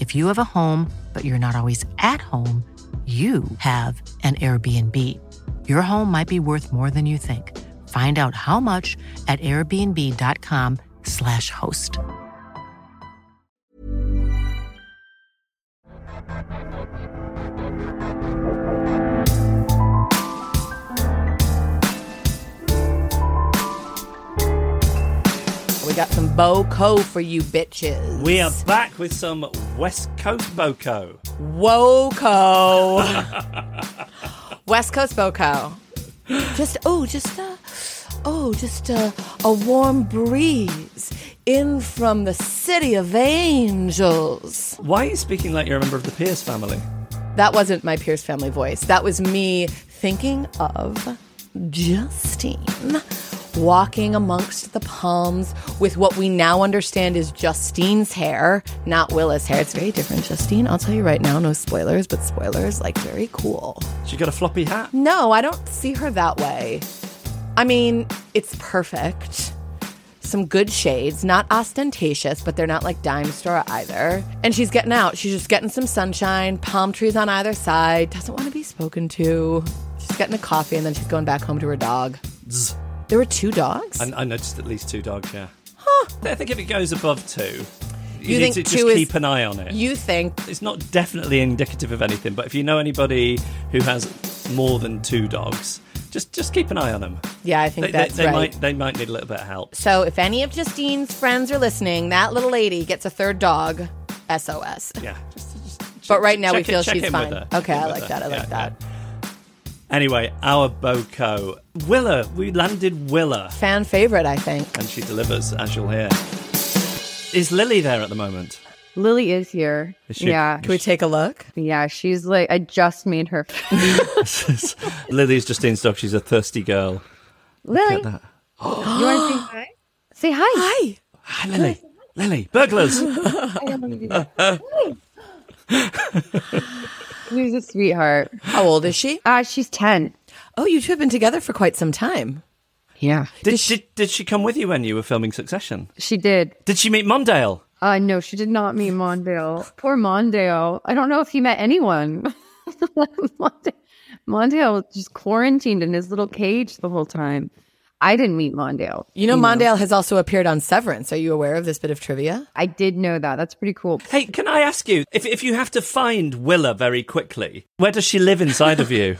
If you have a home, but you're not always at home, you have an Airbnb. Your home might be worth more than you think. Find out how much at airbnb.com/slash host. We got some Boko for you bitches. We are back with some West Coast Boko. Woco. West Coast Boko. Just oh, just uh, oh, just uh, a warm breeze in from the city of angels. Why are you speaking like you're a member of the Pierce family? That wasn't my Pierce family voice. That was me thinking of Justine walking amongst the palms with what we now understand is Justine's hair, not Willa's hair. It's very different, Justine. I'll tell you right now, no spoilers, but spoilers, like very cool. She got a floppy hat? No, I don't see her that way. I mean, it's perfect. Some good shades, not ostentatious, but they're not like dime store either. And she's getting out. She's just getting some sunshine, palm trees on either side, doesn't want to be spoken to. She's getting a coffee and then she's going back home to her dog. Zzz. There were two dogs. I, I noticed at least two dogs. Yeah. Huh. I think if it goes above two, you, You need to just is- keep an eye on it. You think it's not definitely indicative of anything, but if you know anybody who has more than two dogs, just just keep an eye on them. Yeah, I think They, that's they, they right. might they might need a little bit of help. So if any of Justine's friends are listening, that little lady gets a third dog. SOS. Yeah. Just, just But right now we feel she's fine. Okay, I like that. I her. like Yeah, that. yeah. Anyway, our Boko Willa, we landed Willa, Fan favorite, I think. and she delivers, as you'll hear. Is Lily there at the moment? Lily is here. Is she- yeah. Can we take a look? Yeah, she's like I just made her. Lily's Justine's dog. She's a thirsty girl. Lily, Look at that. you want to say hi? Say hi. Hi. Hi, Lily. Lily, burglars. She's a sweetheart. How old is she? Uh, she's 10. Oh, you two have been together for quite some time. Yeah. Did she did she come with you when you were filming Succession? She did. Did she meet Mondale? Uh, no, she did not meet Mondale. Poor Mondale. I don't know if he met anyone. Mondale, Mondale was just quarantined in his little cage the whole time. I didn't meet Mondale. You know, Mondale has also appeared on Severance. Are you aware of this bit of trivia? I did know that. That's pretty cool. Hey, can I ask you if if you have to find Willa very quickly, where does she live inside of you?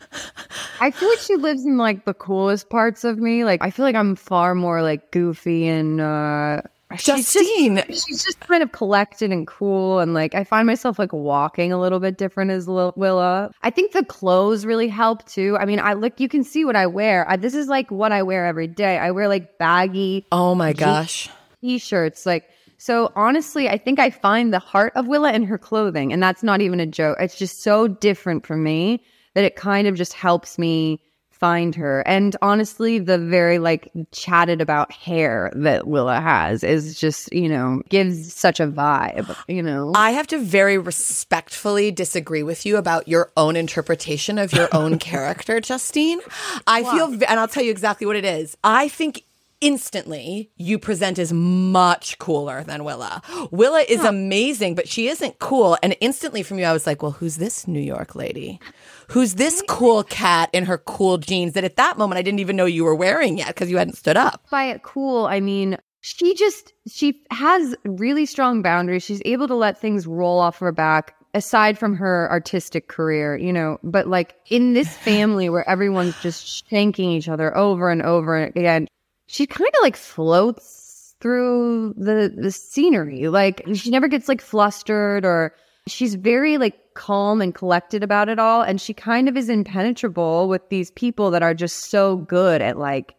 I feel like she lives in like the coolest parts of me. Like I feel like I'm far more like goofy and uh she's Justine. just, she's just kind of collected and cool and like I find myself like walking a little bit different as Lil- Willa. I think the clothes really help too. I mean, I look you can see what I wear. I, this is like what I wear every day. I wear like baggy Oh my gosh. t-shirts like so honestly, I think I find the heart of Willa in her clothing and that's not even a joke. It's just so different from me that it kind of just helps me find her. And honestly, the very like chatted about hair that Willa has is just, you know, gives such a vibe, you know. I have to very respectfully disagree with you about your own interpretation of your own character, Justine. I feel, and I'll tell you exactly what it is. I think instantly you present as much cooler than Willa. Willa is amazing, but she isn't cool. And instantly from you, I was like, well, who's this New York lady? Who's this cool cat in her cool jeans that at that moment I didn't even know you were wearing yet because you hadn't stood up? by it cool, I mean, she just she has really strong boundaries. She's able to let things roll off her back aside from her artistic career, you know, but like in this family where everyone's just shanking each other over and over again, she kind of like floats through the the scenery. Like she never gets like flustered or she's very like calm and collected about it all and she kind of is impenetrable with these people that are just so good at like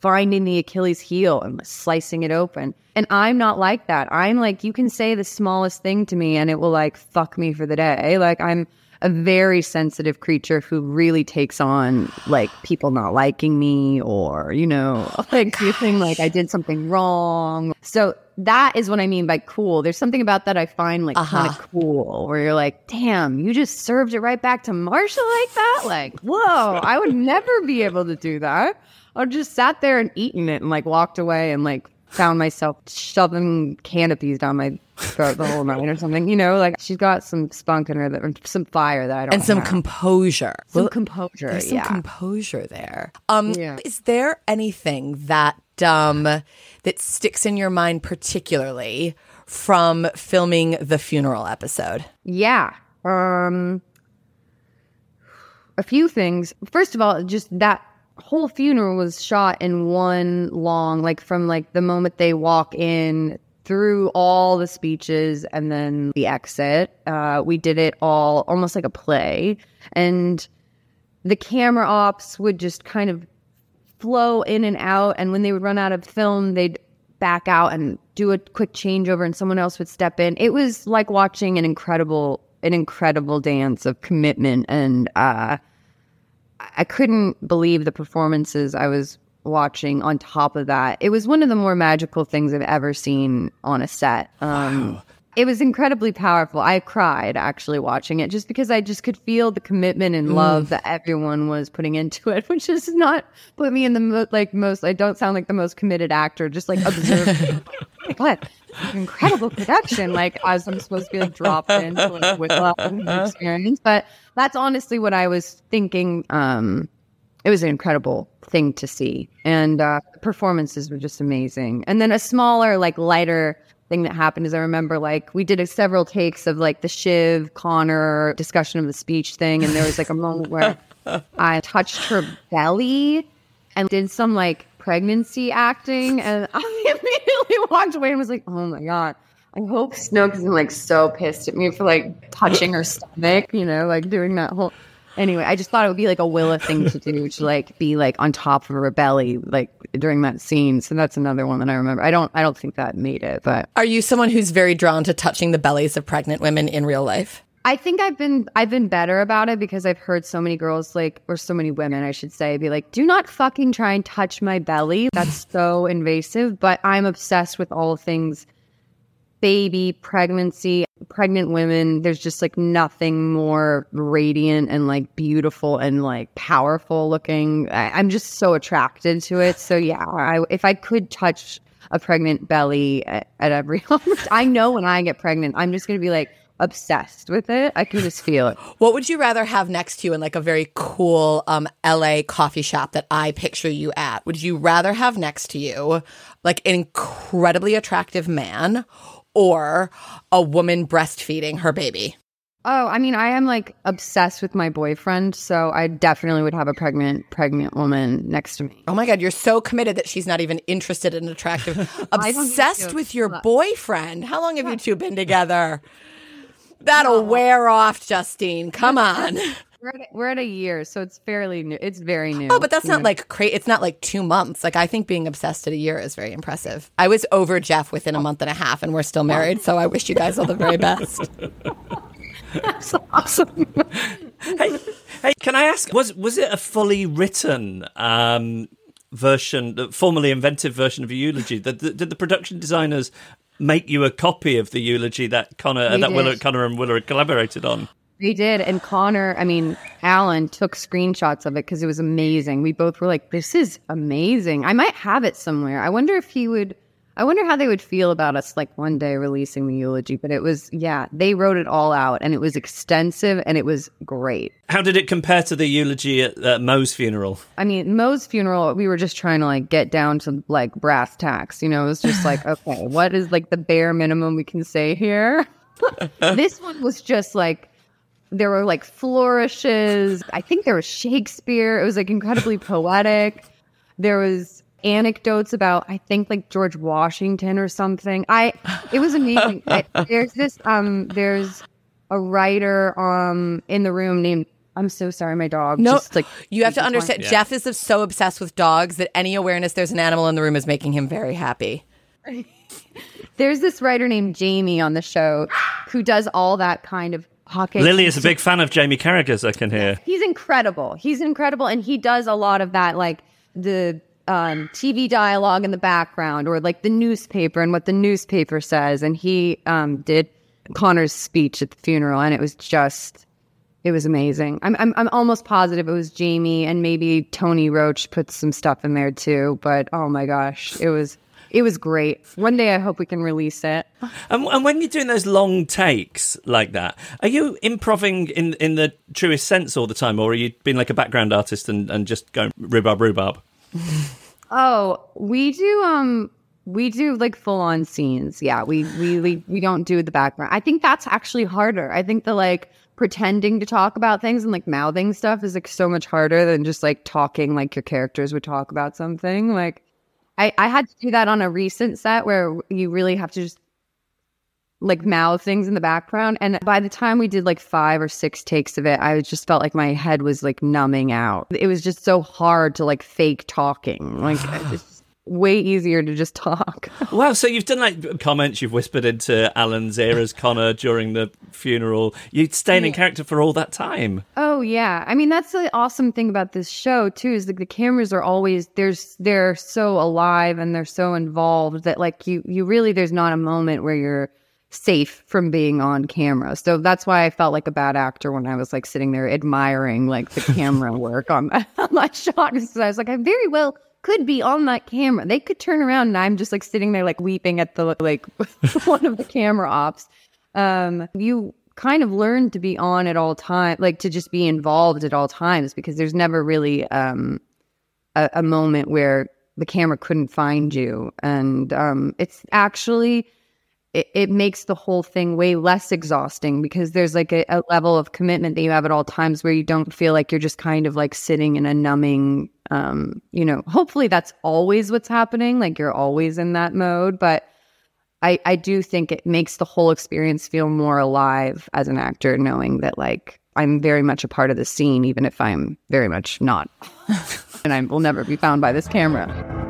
finding the Achilles heel and slicing it open. And I'm not like that. I'm like, you can say the smallest thing to me and it will like fuck me for the day. Like, I'm a very sensitive creature who really takes on like people not liking me or, you know, like feeling like I did something wrong. So that is what I mean by cool. There's something about that I find like Uh-huh. kind of cool where you're like, damn, you just served it right back to Marsha like that? Like, whoa, I would never be able to do that. I just sat there and eaten it and like walked away and like found myself shoving canopies down my throat the whole night or something. You know, like she's got some spunk in her, that, some fire that I don't and some have. composure. some Well, composure. Some yeah. composure there. Um, Yeah. Is there anything that um, that sticks in your mind particularly from filming the funeral episode? Yeah. Um a few things. First of all, just that whole funeral was shot in one long like from like the moment they walk in through all the speeches and then the exit. Uh we did it all almost like a play. And the camera ops would just kind of flow in and out. And when they would run out of film they'd back out and do a quick changeover and someone else would step in. It was like watching an incredible an incredible dance of commitment and uh i couldn't believe the performances i was watching on top of that it was one of the more magical things i've ever seen on a set um it was incredibly powerful. I cried actually watching it just because I just could feel the commitment and love that everyone was putting into it, which is not put me in the mo- like most. I don't sound like the most committed actor. Just like observe, like what incredible production. Like as I'm supposed to be like dropped into like with love experience, but that's honestly what I was thinking. Um, it was an incredible thing to see, and uh, performances were just amazing. And then a smaller, like lighter thing that happened is I remember like we did a, several takes of like the Shiv Connor discussion of the speech thing, and there was like a moment where I touched her belly and did some like pregnancy acting, and I immediately walked away and was like, oh my god. I hope Snooks isn't like so pissed at me for like touching her stomach, you know, like doing that whole. Anyway, I just thought it would be like a Willa thing to do to like be like on top of her belly like during that scene. So that's another one that I remember. I don't I don't think that made it, but Are you someone who's very drawn to touching the bellies of pregnant women in real life? I think I've been I've been better about it because I've heard so many girls like or so many women I should say be like do not fucking try and touch my belly. That's so invasive, but I'm obsessed with all things baby, pregnancy, pregnant women. There's just like nothing more radiant and like beautiful and like powerful looking. I, I'm just so attracted to it. So yeah, I, if I could touch a pregnant belly at, at every I know when I get pregnant, I'm just going to be like obsessed with it. I can just feel it. What would you rather have next to you in like a very cool um, LA coffee shop that I picture you at? Would you rather have next to you like an incredibly attractive man or a woman breastfeeding her baby? Oh, I mean, I am like obsessed with my boyfriend, so I definitely would have a pregnant pregnant woman next to me. Oh my God, you're so committed that she's not even interested in attractive. Obsessed with your boyfriend. How long have you two been together? That'll wear off, Justine. Come on. We're at, we're at a year, so it's fairly new. It's very new. Oh, but that's not know? like crazy. It's not like two months. Like I think being obsessed at a year is very impressive. I was over Jeff within a month and a half, and we're still married. So I wish you guys all the very best. That's awesome. hey, hey, can I ask? Was was it a fully written um, version, the formally invented version of a eulogy? Did, did the production designers make you a copy of the eulogy that Connor, uh, They that Willa, did. Connor and Willa had collaborated on? They did, and Connor, I mean, Alan took screenshots of it because it was amazing. We both were like, "This is amazing." I might have it somewhere. I wonder if he would. I wonder how they would feel about us like one day releasing the eulogy. But it was, yeah, they wrote it all out, and it was extensive, and it was great. How did it compare to the eulogy at uh, Mo's funeral? I mean, Mo's funeral, we were just trying to like get down to like brass tacks. You know, it was just like, okay, what is like the bare minimum we can say here? this one was just like there were like flourishes. I think there was Shakespeare. It was like incredibly poetic. There was anecdotes about I think like George Washington or something. I it was amazing. I, there's this um there's a writer um in the room named I'm so sorry, my dog. No, just, like you have to understand. Yeah. Jeff is so obsessed with dogs that any awareness there's an animal in the room is making him very happy. There's this writer named Jamie on the show who does all that kind of pocket. Lily is a big fan of Jamie Carragher's, I can hear. He's incredible. He's incredible, and he does a lot of that, like the um, TV dialogue in the background, or like the newspaper and what the newspaper says. And he um, did Connor's speech at the funeral, and it was just, it was amazing. I'm, I'm, I'm almost positive it was Jamie, and maybe Tony Roche put some stuff in there too. But oh my gosh, it was. It was great. One day I hope we can release it. And, and when you're doing those long takes like that, are you improving in in the truest sense all the time, or are you being like a background artist and, and just going rhubarb rhubarb? Oh, we do um we do like full on scenes. Yeah, we we we, we don't do the background. I think that's actually harder. I think the like pretending to talk about things and like mouthing stuff is like so much harder than just like talking like your characters would talk about something. Like I I had to do that on a recent set where you really have to just like mouth things in the background. And by the time we did like five or six takes of it i just felt like my head was like numbing out. It was just so hard to like fake talking. Like it's way easier to just talk. Wow, so you've done like comments, you've whispered into Alan's ear as Connor during the funeral. You'd staying in character for all that time. oh yeah. I mean that's the awesome thing about this show too is like the cameras are always there's they're so alive and they're so involved that like you you really there's not a moment where you're safe from being on camera. So that's why I felt like a bad actor when I was like sitting there admiring like the camera work on, on my shot. Because I was like, I very well could be on that camera. They could turn around and I'm just like sitting there like weeping at the like one of the camera ops. Um, you kind of learn to be on at all times, like to just be involved at all times because there's never really um a, a moment where the camera couldn't find you. And um, it's actually it, it makes the whole thing way less exhausting because there's like a, a level of commitment that you have at all times where you don't feel like you're just kind of like sitting in a numbing um you know hopefully that's always what's happening like you're always in that mode but i i do think it makes the whole experience feel more alive as an actor knowing that like i'm very much a part of the scene even if i'm very much not. And i will never be found by this camera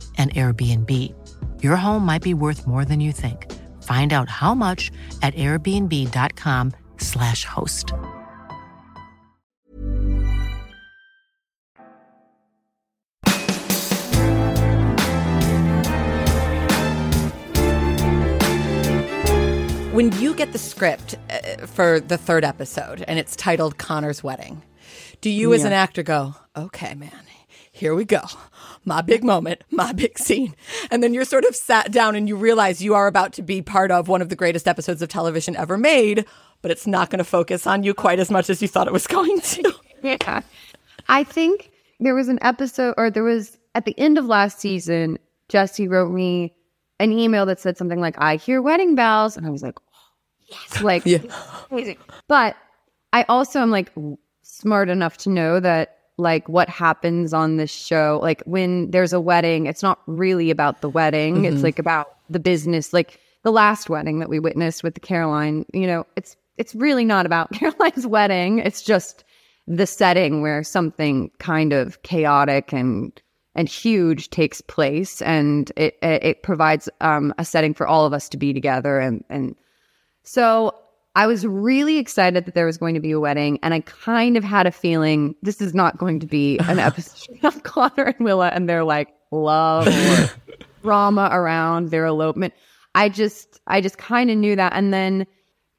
an Airbnb. Your home might be worth more than you think. Find out how much at airbnb.com/slash host. When you get the script uh, for the third episode and it's titled Connor's Wedding, do you as Yeah. an actor go, okay, man, here we go. My big moment, my big scene. And then you're sort of sat down and you realize you are about to be part of one of the greatest episodes of television ever made, but it's not going to focus on you quite as much as you thought it was going to. yeah. I think there was an episode, or there was at the end of last season, Jesse wrote me an email that said something like, I hear wedding bells. And I was like, oh, yes, like, Yeah. amazing. But I also am like smart enough to know that like what happens on this show, like when there's a wedding, it's not really about the wedding. It's like about the business, like the last wedding that we witnessed with the Caroline, you know, it's it's really not about Caroline's wedding. It's just the setting where something kind of chaotic and and huge takes place and it it, it provides um, a setting for all of us to be together and and so I was really excited that there was going to be a wedding, and I kind of had a feeling this is not going to be an episode of Connor and Willa and their like love or drama around their elopement. I just, I just kind of knew that, and then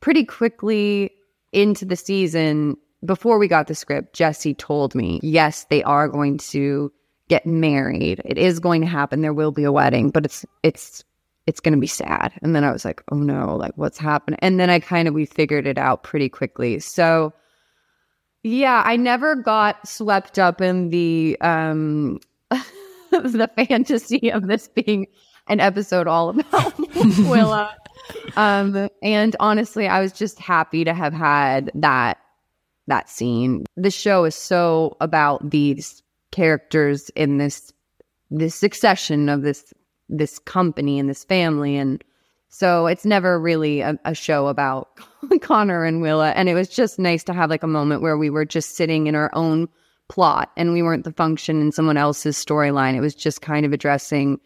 pretty quickly into the season, before we got the script, Jesse told me, yes, they are going to get married. It is going to happen. There will be a wedding, but it's it's it's going to be sad. And then I was like, oh no, like what's happening? And then I kind of, we figured it out pretty quickly. So yeah, I never got swept up in the, um, the fantasy of this being an episode all about Willa. Um, and honestly, I was just happy to have had that, that scene. The show is so about these characters in this, this succession of this this company and this family and so it's never really a, a, show about connor and willa and it was just nice to have like a moment where we were just sitting in our own plot and we weren't the function in someone else's storyline it was just kind of addressing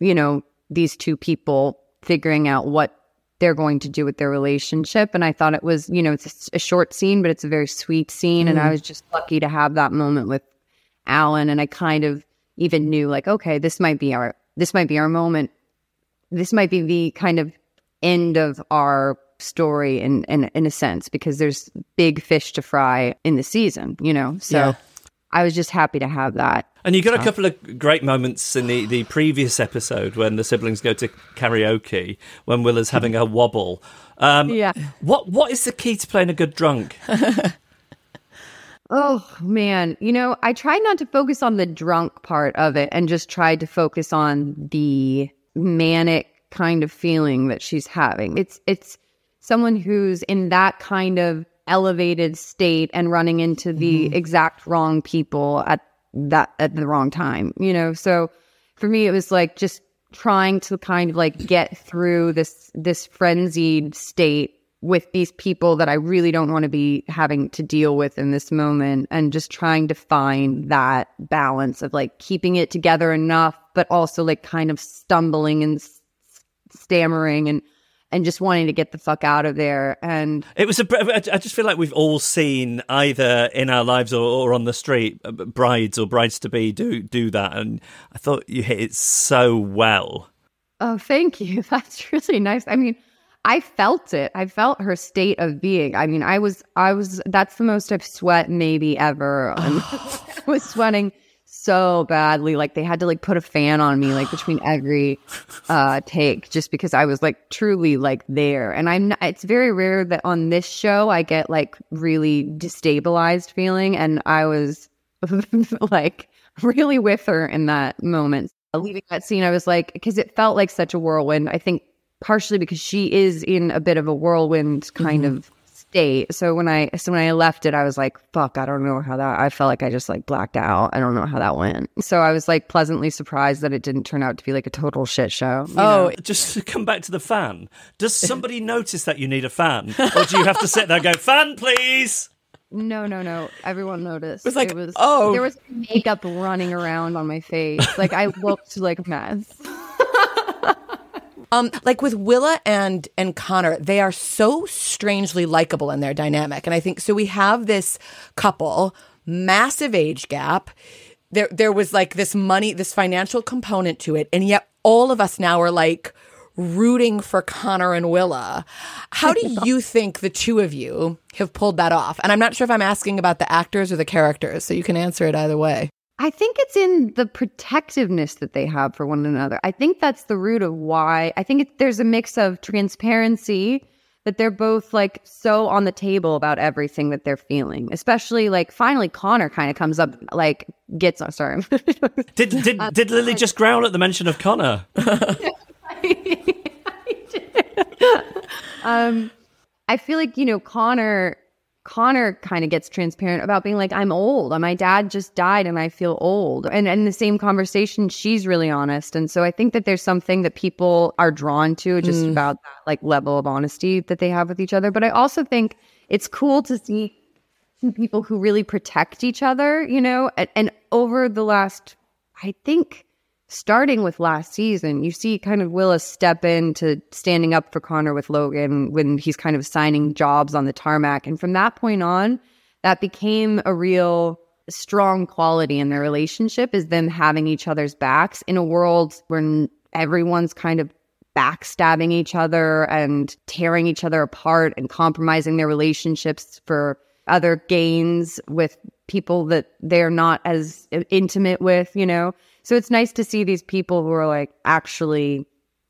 you know these two people figuring out what they're going to do with their relationship and i thought it was you know it's a short scene but it's a very sweet scene mm. and i was just lucky to have that moment with alan and i kind of even knew like okay this might be our this might be our moment. This might be the kind of end of our story in, in in a sense because there's big fish to fry in the season, you know. So yeah. I was just happy to have that. And you got a couple of great moments in the, the previous episode when the siblings go to karaoke when Willa's having a wobble. Um, yeah. What what is the key to playing a good drunk? Oh man, you know, I tried not to focus on the drunk part of it and just tried to focus on the manic kind of feeling that she's having. It's it's someone who's in that kind of elevated state and running into the mm-hmm. exact wrong people at that at the wrong time, you know. So for me it was like just trying to kind of like get through this this frenzied state with these people that I really don't want to be having to deal with in this moment and just trying to find that balance of like keeping it together enough but also like kind of stumbling and s- stammering and and just wanting to get the fuck out of there. And it was a i just feel like we've all seen either in our lives or, or on the street uh, brides or brides to be do do that and i thought you hit it so well. Oh thank you. That's really nice. I mean I felt it. I felt her state of being. I mean, I was, I was, that's the most I've sweat maybe ever. I was sweating so badly. Like they had to like put a fan on me, like between every uh take, just because I was like truly like there. And I'm, not, it's very rare that on this show I get like really destabilized feeling. And I was like really with her in that moment. Leaving that scene, I was like, because it felt like such a whirlwind. I think partially because she is in a bit of a whirlwind kind mm-hmm. of state. So when I so when I left it, I was like, fuck, I don't know how that I felt like I just like blacked out. I don't know how that went. So I was like pleasantly surprised that it didn't turn out to be like a total shit show. Oh, know? just to come back to the fan. Does somebody notice that you need a fan? Or do you have to sit there and go, fan please? No, no, no. Everyone noticed. It was like, it was, oh, there was makeup running around on my face. Like I looked like a mess. Um, like with Willa and and Connor, they are so strangely likable in their dynamic, and I think so. We have this couple, massive age gap. There, there was like this money, this financial component to it, and yet all of us now are like rooting for Connor and Willa. How do you think the two of you have pulled that off? And I'm not sure if I'm asking about the actors or the characters, so you can answer it either way. I think it's in the protectiveness that they have for one another. I think that's the root of why. I think it, there's a mix of transparency that they're both like so on the table about everything that they're feeling. Especially like finally Connor kind of comes up like gets oh, sorry. Did did did Lily just growl at the mention of Connor? um I feel like, you know, Connor Connor kind of gets transparent about being like, I'm old. My dad just died and I feel old. And in the same conversation, she's really honest. And so I think that there's something that people are drawn to just Mm. about that like level of honesty that they have with each other. But I also think it's cool to see people who really protect each other, you know, and, and over the last, I think, starting with last season, you see kind of Willa's step into standing up for Connor with Logan when he's kind of signing jobs on the tarmac. And from that point on, that became a real strong quality in their relationship is them having each other's backs in a world where everyone's kind of backstabbing each other and tearing each other apart and compromising their relationships for other gains with people that they're not as intimate with, you know. So it's nice to see these people who are like actually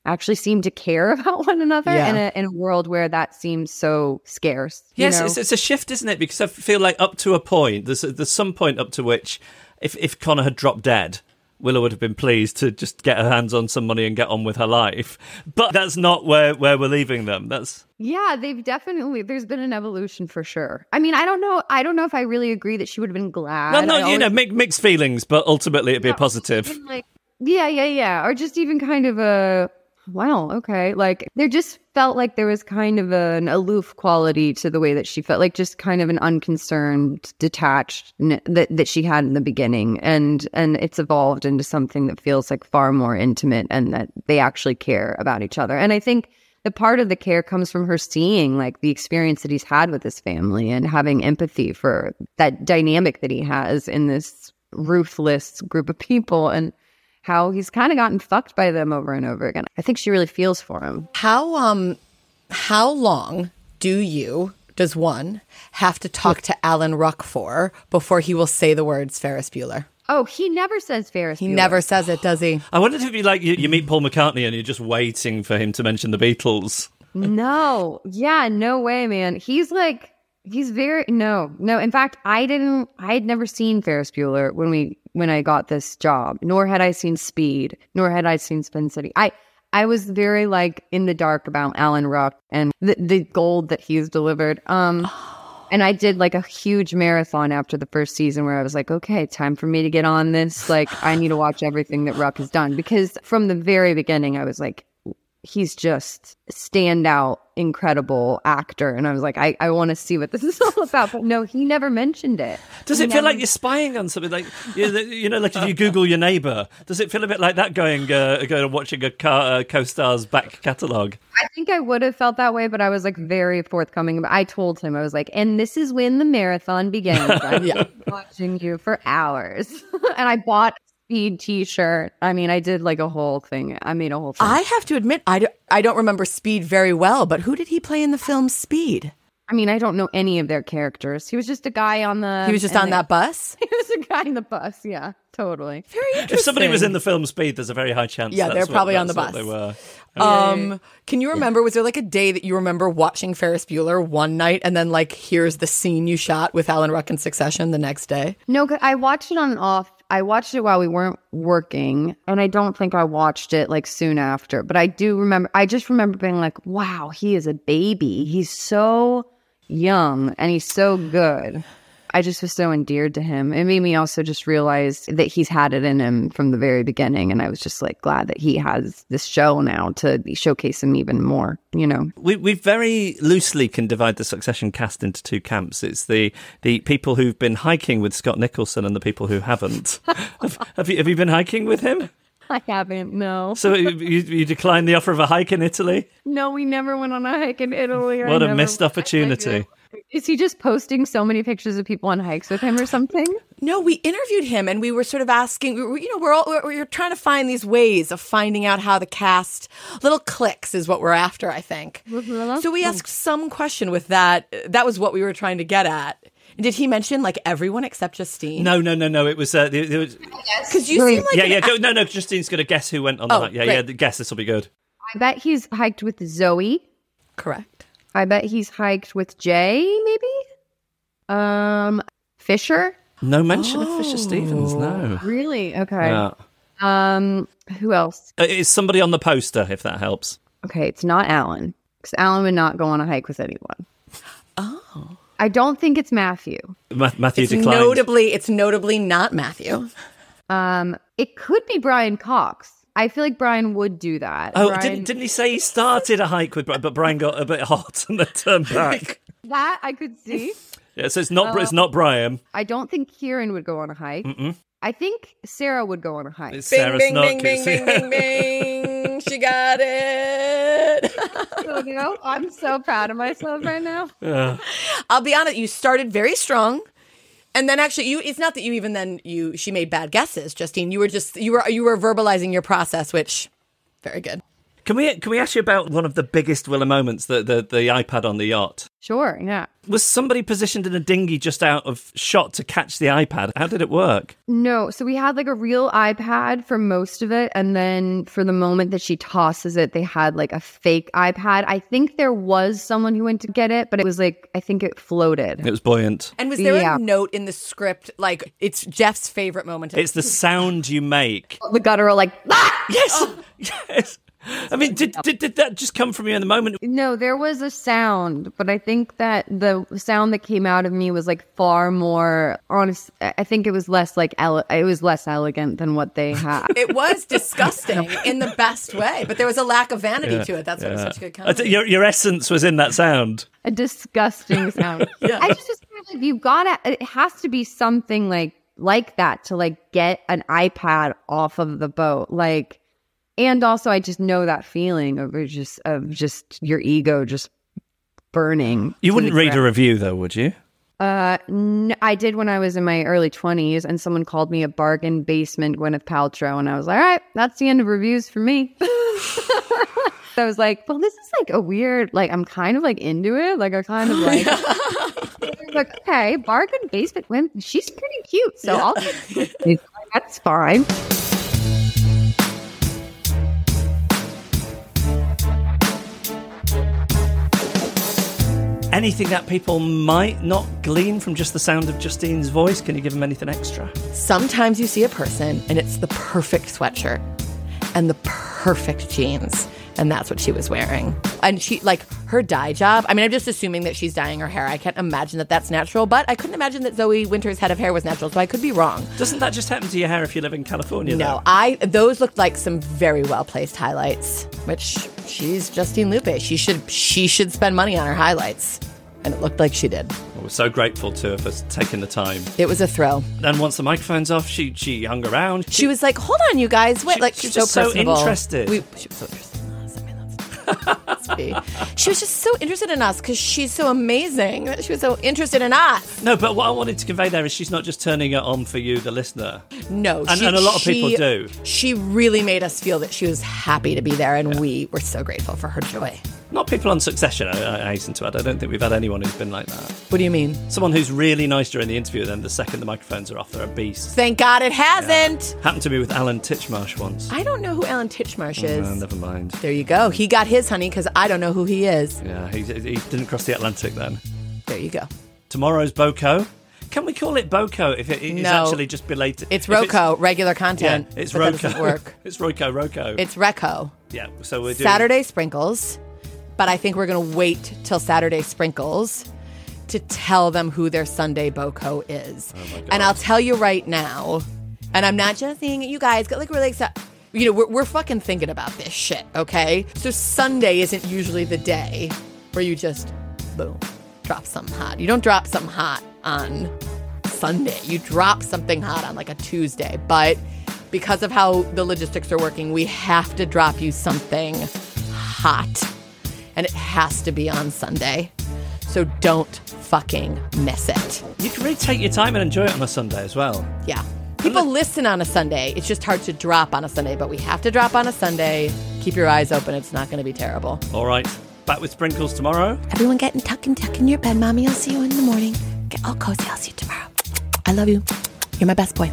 actually seem to care about one another Yeah. in a in a world where that seems so scarce. you Yes, know? it's, it's a shift, isn't it? Because I feel like up to a point, there's there's some point up to which, if if Connor had dropped dead, Willa would have been pleased to just get her hands on some money and get on with her life. But that's not where where we're leaving them. That's Yeah, they've definitely there's been an evolution for sure. I mean, I don't know I don't know if I really agree that she would have been glad. no, no, you know, mi- mixed feelings, but ultimately it'd be a positive. like yeah, yeah, yeah, or just even kind of a wow, okay. Like they're just felt like there was kind of an aloof quality to the way that she felt, like just kind of an unconcerned, detached that that she had in the beginning, and and it's evolved into something that feels like far more intimate, and that they actually care about each other. And I think the part of the care comes from her seeing like the experience that he's had with his family and having empathy for that dynamic that he has in this ruthless group of people and how he's kind of gotten fucked by them over and over again. I think she really feels for him. How um how long do you does one have to talk to Alan Ruck for before he will say the words Ferris Bueller? Oh, he never says Ferris. He Bueller. never says it, does he? I wondered if be like you, you meet Paul McCartney and you're just waiting for him to mention the Beatles. No, yeah, no way, man. He's like, he's very no, no. In fact, I didn't. I had never seen Ferris Bueller when we when I got this job. Nor had I seen Speed. Nor had I seen Spin City. I I was very like in the dark about Alan Ruck and the the gold that he's delivered. Um. And I did like a huge marathon after the first season where I was like, okay, time for me to get on this. Like, I need to watch everything that Ruck has done because from the very beginning, I was like, he's just standout, incredible actor. And I was like, I, I want to see what this is all about. But no, he never mentioned it. Does He it feel never- like you're spying on something? Like you know, you know, like if you Google your neighbour, does it feel a bit like that? Going, uh, going and watching a car, uh, co-star's back catalogue. I think I would have felt that way, but I was like very forthcoming. I told him, I was like, and this is when the marathon begins. I'm watching you for hours. and I bought speed t shirt. I mean, I did like a whole thing. I made a whole thing. I have to admit, I, do, I don't remember Speed very well, but who did he play in the film Speed? I mean, I don't know any of their characters. He was just a guy on the. He was just on they- that bus? He was a guy in the bus. Yeah, totally. Very interesting. If somebody was in the film Speed, there's a very high chance. Yeah, that's they're what- probably on the bus. They were. Um, can you remember? Was there like a day that you remember watching Ferris Bueller one night, and then like here's the scene you shot with Alan Ruck in Succession the next day? No, 'cause I watched it on and off. I watched it while we weren't working, and I don't think I watched it like soon after. But I do remember. I just remember being like, "Wow, he is a baby. He's so young, and he's so good." I just was so endeared to him. It made me also just realize that he's had it in him from the very beginning, and I was just like glad that he has this show now to showcase him even more. You know, We we very loosely can divide the Succession cast into two camps. It's the the people who've been hiking with Scott Nicholson and the people who haven't. have, have you have you been hiking with him? I haven't. No, So you, you you declined the offer of a hike in Italy? no, we never went on a hike in Italy. What a never- missed opportunity! Is he just posting so many pictures of people on hikes with him or something? No, we interviewed him, and we were sort of asking. We were, you know, we're all we're, we're trying to find these ways of finding out how the cast little clicks is what we're after. I think. So we asked some question with that. That was what we were trying to get at. Did he mention like everyone except Justine? No, no, no, no. It was uh, there, there was, because you seem like yeah, yeah. a- no, no. Justine's gonna guess who went on Oh, the hike. Yeah, great. yeah. Guess this will be good. I bet he's hiked with Zoe. correct. I bet he's hiked with Jay, maybe. Um, Fisher. No mention of Fisher Stevens. No. Really? Okay. Yeah. Um, who else? Uh, It's somebody on the poster, if that helps. Okay, it's not Alan because Alan would not go on a hike with anyone. Oh. I don't think it's Matthew. Ma- Matthew It's declined. notably, it's notably not Matthew. Um, it could be Brian Cox. I feel like Brian would do that. Oh, Brian, didn't, didn't he say he started a hike with Brian, but Brian got a bit hot and then turned back? that I could see. yeah, so it's not it's um, not Brian. I don't think Kieran would go on a hike. I think Sarah would go on a hike. It's Sarah bing, Snook. bing, bing, bing, bing, bing. She got it. So, you know, I'm so proud of myself right now. I'll be honest. You started very strong, and then actually, you. It's not that you even then you. She made bad guesses, Justine. You were just you were you were verbalizing your process, which very good. Can we can we ask you about one of the biggest Willa moments, the, the the iPad on the yacht? Sure, yeah. Was somebody positioned in a dinghy just out of shot to catch the iPad? How did it work? No, so we had like a real iPad for most of it. And then for the moment that she tosses it, they had like a fake iPad. I think there was someone who went to get it, but it was like, I think it floated. It was buoyant. And was there Yeah. a note in the script like it's Jeff's favorite moment? It's the sound you make. The guttural, like, ah! Yes, yes. I mean, did, did did that just come from you in the moment? No, there was a sound, but I think that the sound that came out of me was like far more honest. I think it was less like, ele- it was less elegant than what they had. It was disgusting in the best way, but there was a lack of vanity to it. That's why it was such a good I comment. th- your your essence was in that sound. a disgusting sound. I just, just feel like you gotta. It has to be something like like that to like get an iPad off of the boat, like. And also, I just know that feeling of just of just your ego just burning. You wouldn't read a review though, would you? Uh, n- I did when I was in my early twenties, and someone called me a bargain basement Gwyneth Paltrow, and I was like, "All right, that's the end of reviews for me." I was like, "Well, this is like a weird. Like, I'm kind of like into it. Like, I kind of like." like, okay, bargain basement women. She's pretty cute, so I'll. That's fine. Anything that people might not glean from just the sound of Justine's voice? Can you give them anything extra? Sometimes you see a person and it's the perfect sweatshirt and the perfect jeans. And that's what she was wearing. And she, like, her dye job. I mean, I'm just assuming that she's dyeing her hair. I can't imagine that that's natural, but I couldn't imagine that Zoe Winters' head of hair was natural, so I could be wrong. Doesn't that just happen to your hair if you live in California? No, though? I those looked like some very well placed highlights. Which she's Justine Lupe. She should she should spend money on her highlights, and it looked like she did. Well, we're so grateful to her for taking the time. It was a throw. Then once the microphone's off, she she hung around. She was like, "Hold on, you guys, wait!" She- like she's so so personable. interested. We, she was so interested She was just so interested in us because she's so amazing. that She was so interested in us. No, but what I wanted to convey there is she's not just turning it on for you, the listener. No, And- she, and a lot of people do. She really made us feel that she was happy to be there, and we were so grateful for her joy. Not people on Succession, I, I hasten to add. I don't think we've had anyone who's been like that. What do you mean? Someone who's really nice during the interview, then the second the microphones are off, they're a beast. Thank God it hasn't. Happened to me with Alan Titchmarsh once. I don't know who Alan Titchmarsh is. Uh, never mind. There you go. He got his honey because I don't know who he is. Yeah, he, he didn't cross the Atlantic then. There you go. Tomorrow's Boko. Can we call it Boko if it's No. actually just belated? It's if Roku, regular Yeah, content. it's that Roko. doesn't work. it's Roko, Roko. It's Reco. yeah, so we're doing Saturday sprinkles, but I think we're going to wait till Saturday sprinkles to tell them who their Sunday Boko is. Oh and I'll tell you right now, and I'm not just saying it, you guys get like really excited. You know, we're, we're fucking thinking about this shit, okay? So Sunday isn't usually the day where you just, boom, drop something hot. You don't drop something hot on Sunday. You drop something hot on like a Tuesday. But because of how the logistics are working, we have to drop you something hot. And it has to be on Sunday. So don't fucking miss it. You can really take your time and enjoy it on a Sunday as well. Yeah. People listen on a Sunday. It's just hard to drop on a Sunday, but we have to drop on a Sunday. Keep your eyes open. It's not going to be terrible. All right, back with sprinkles tomorrow. Everyone get in tuck and tuck in your bed, mommy. I'll see you in the morning. Get all cozy. I'll see you tomorrow. I love you. You're my best boy.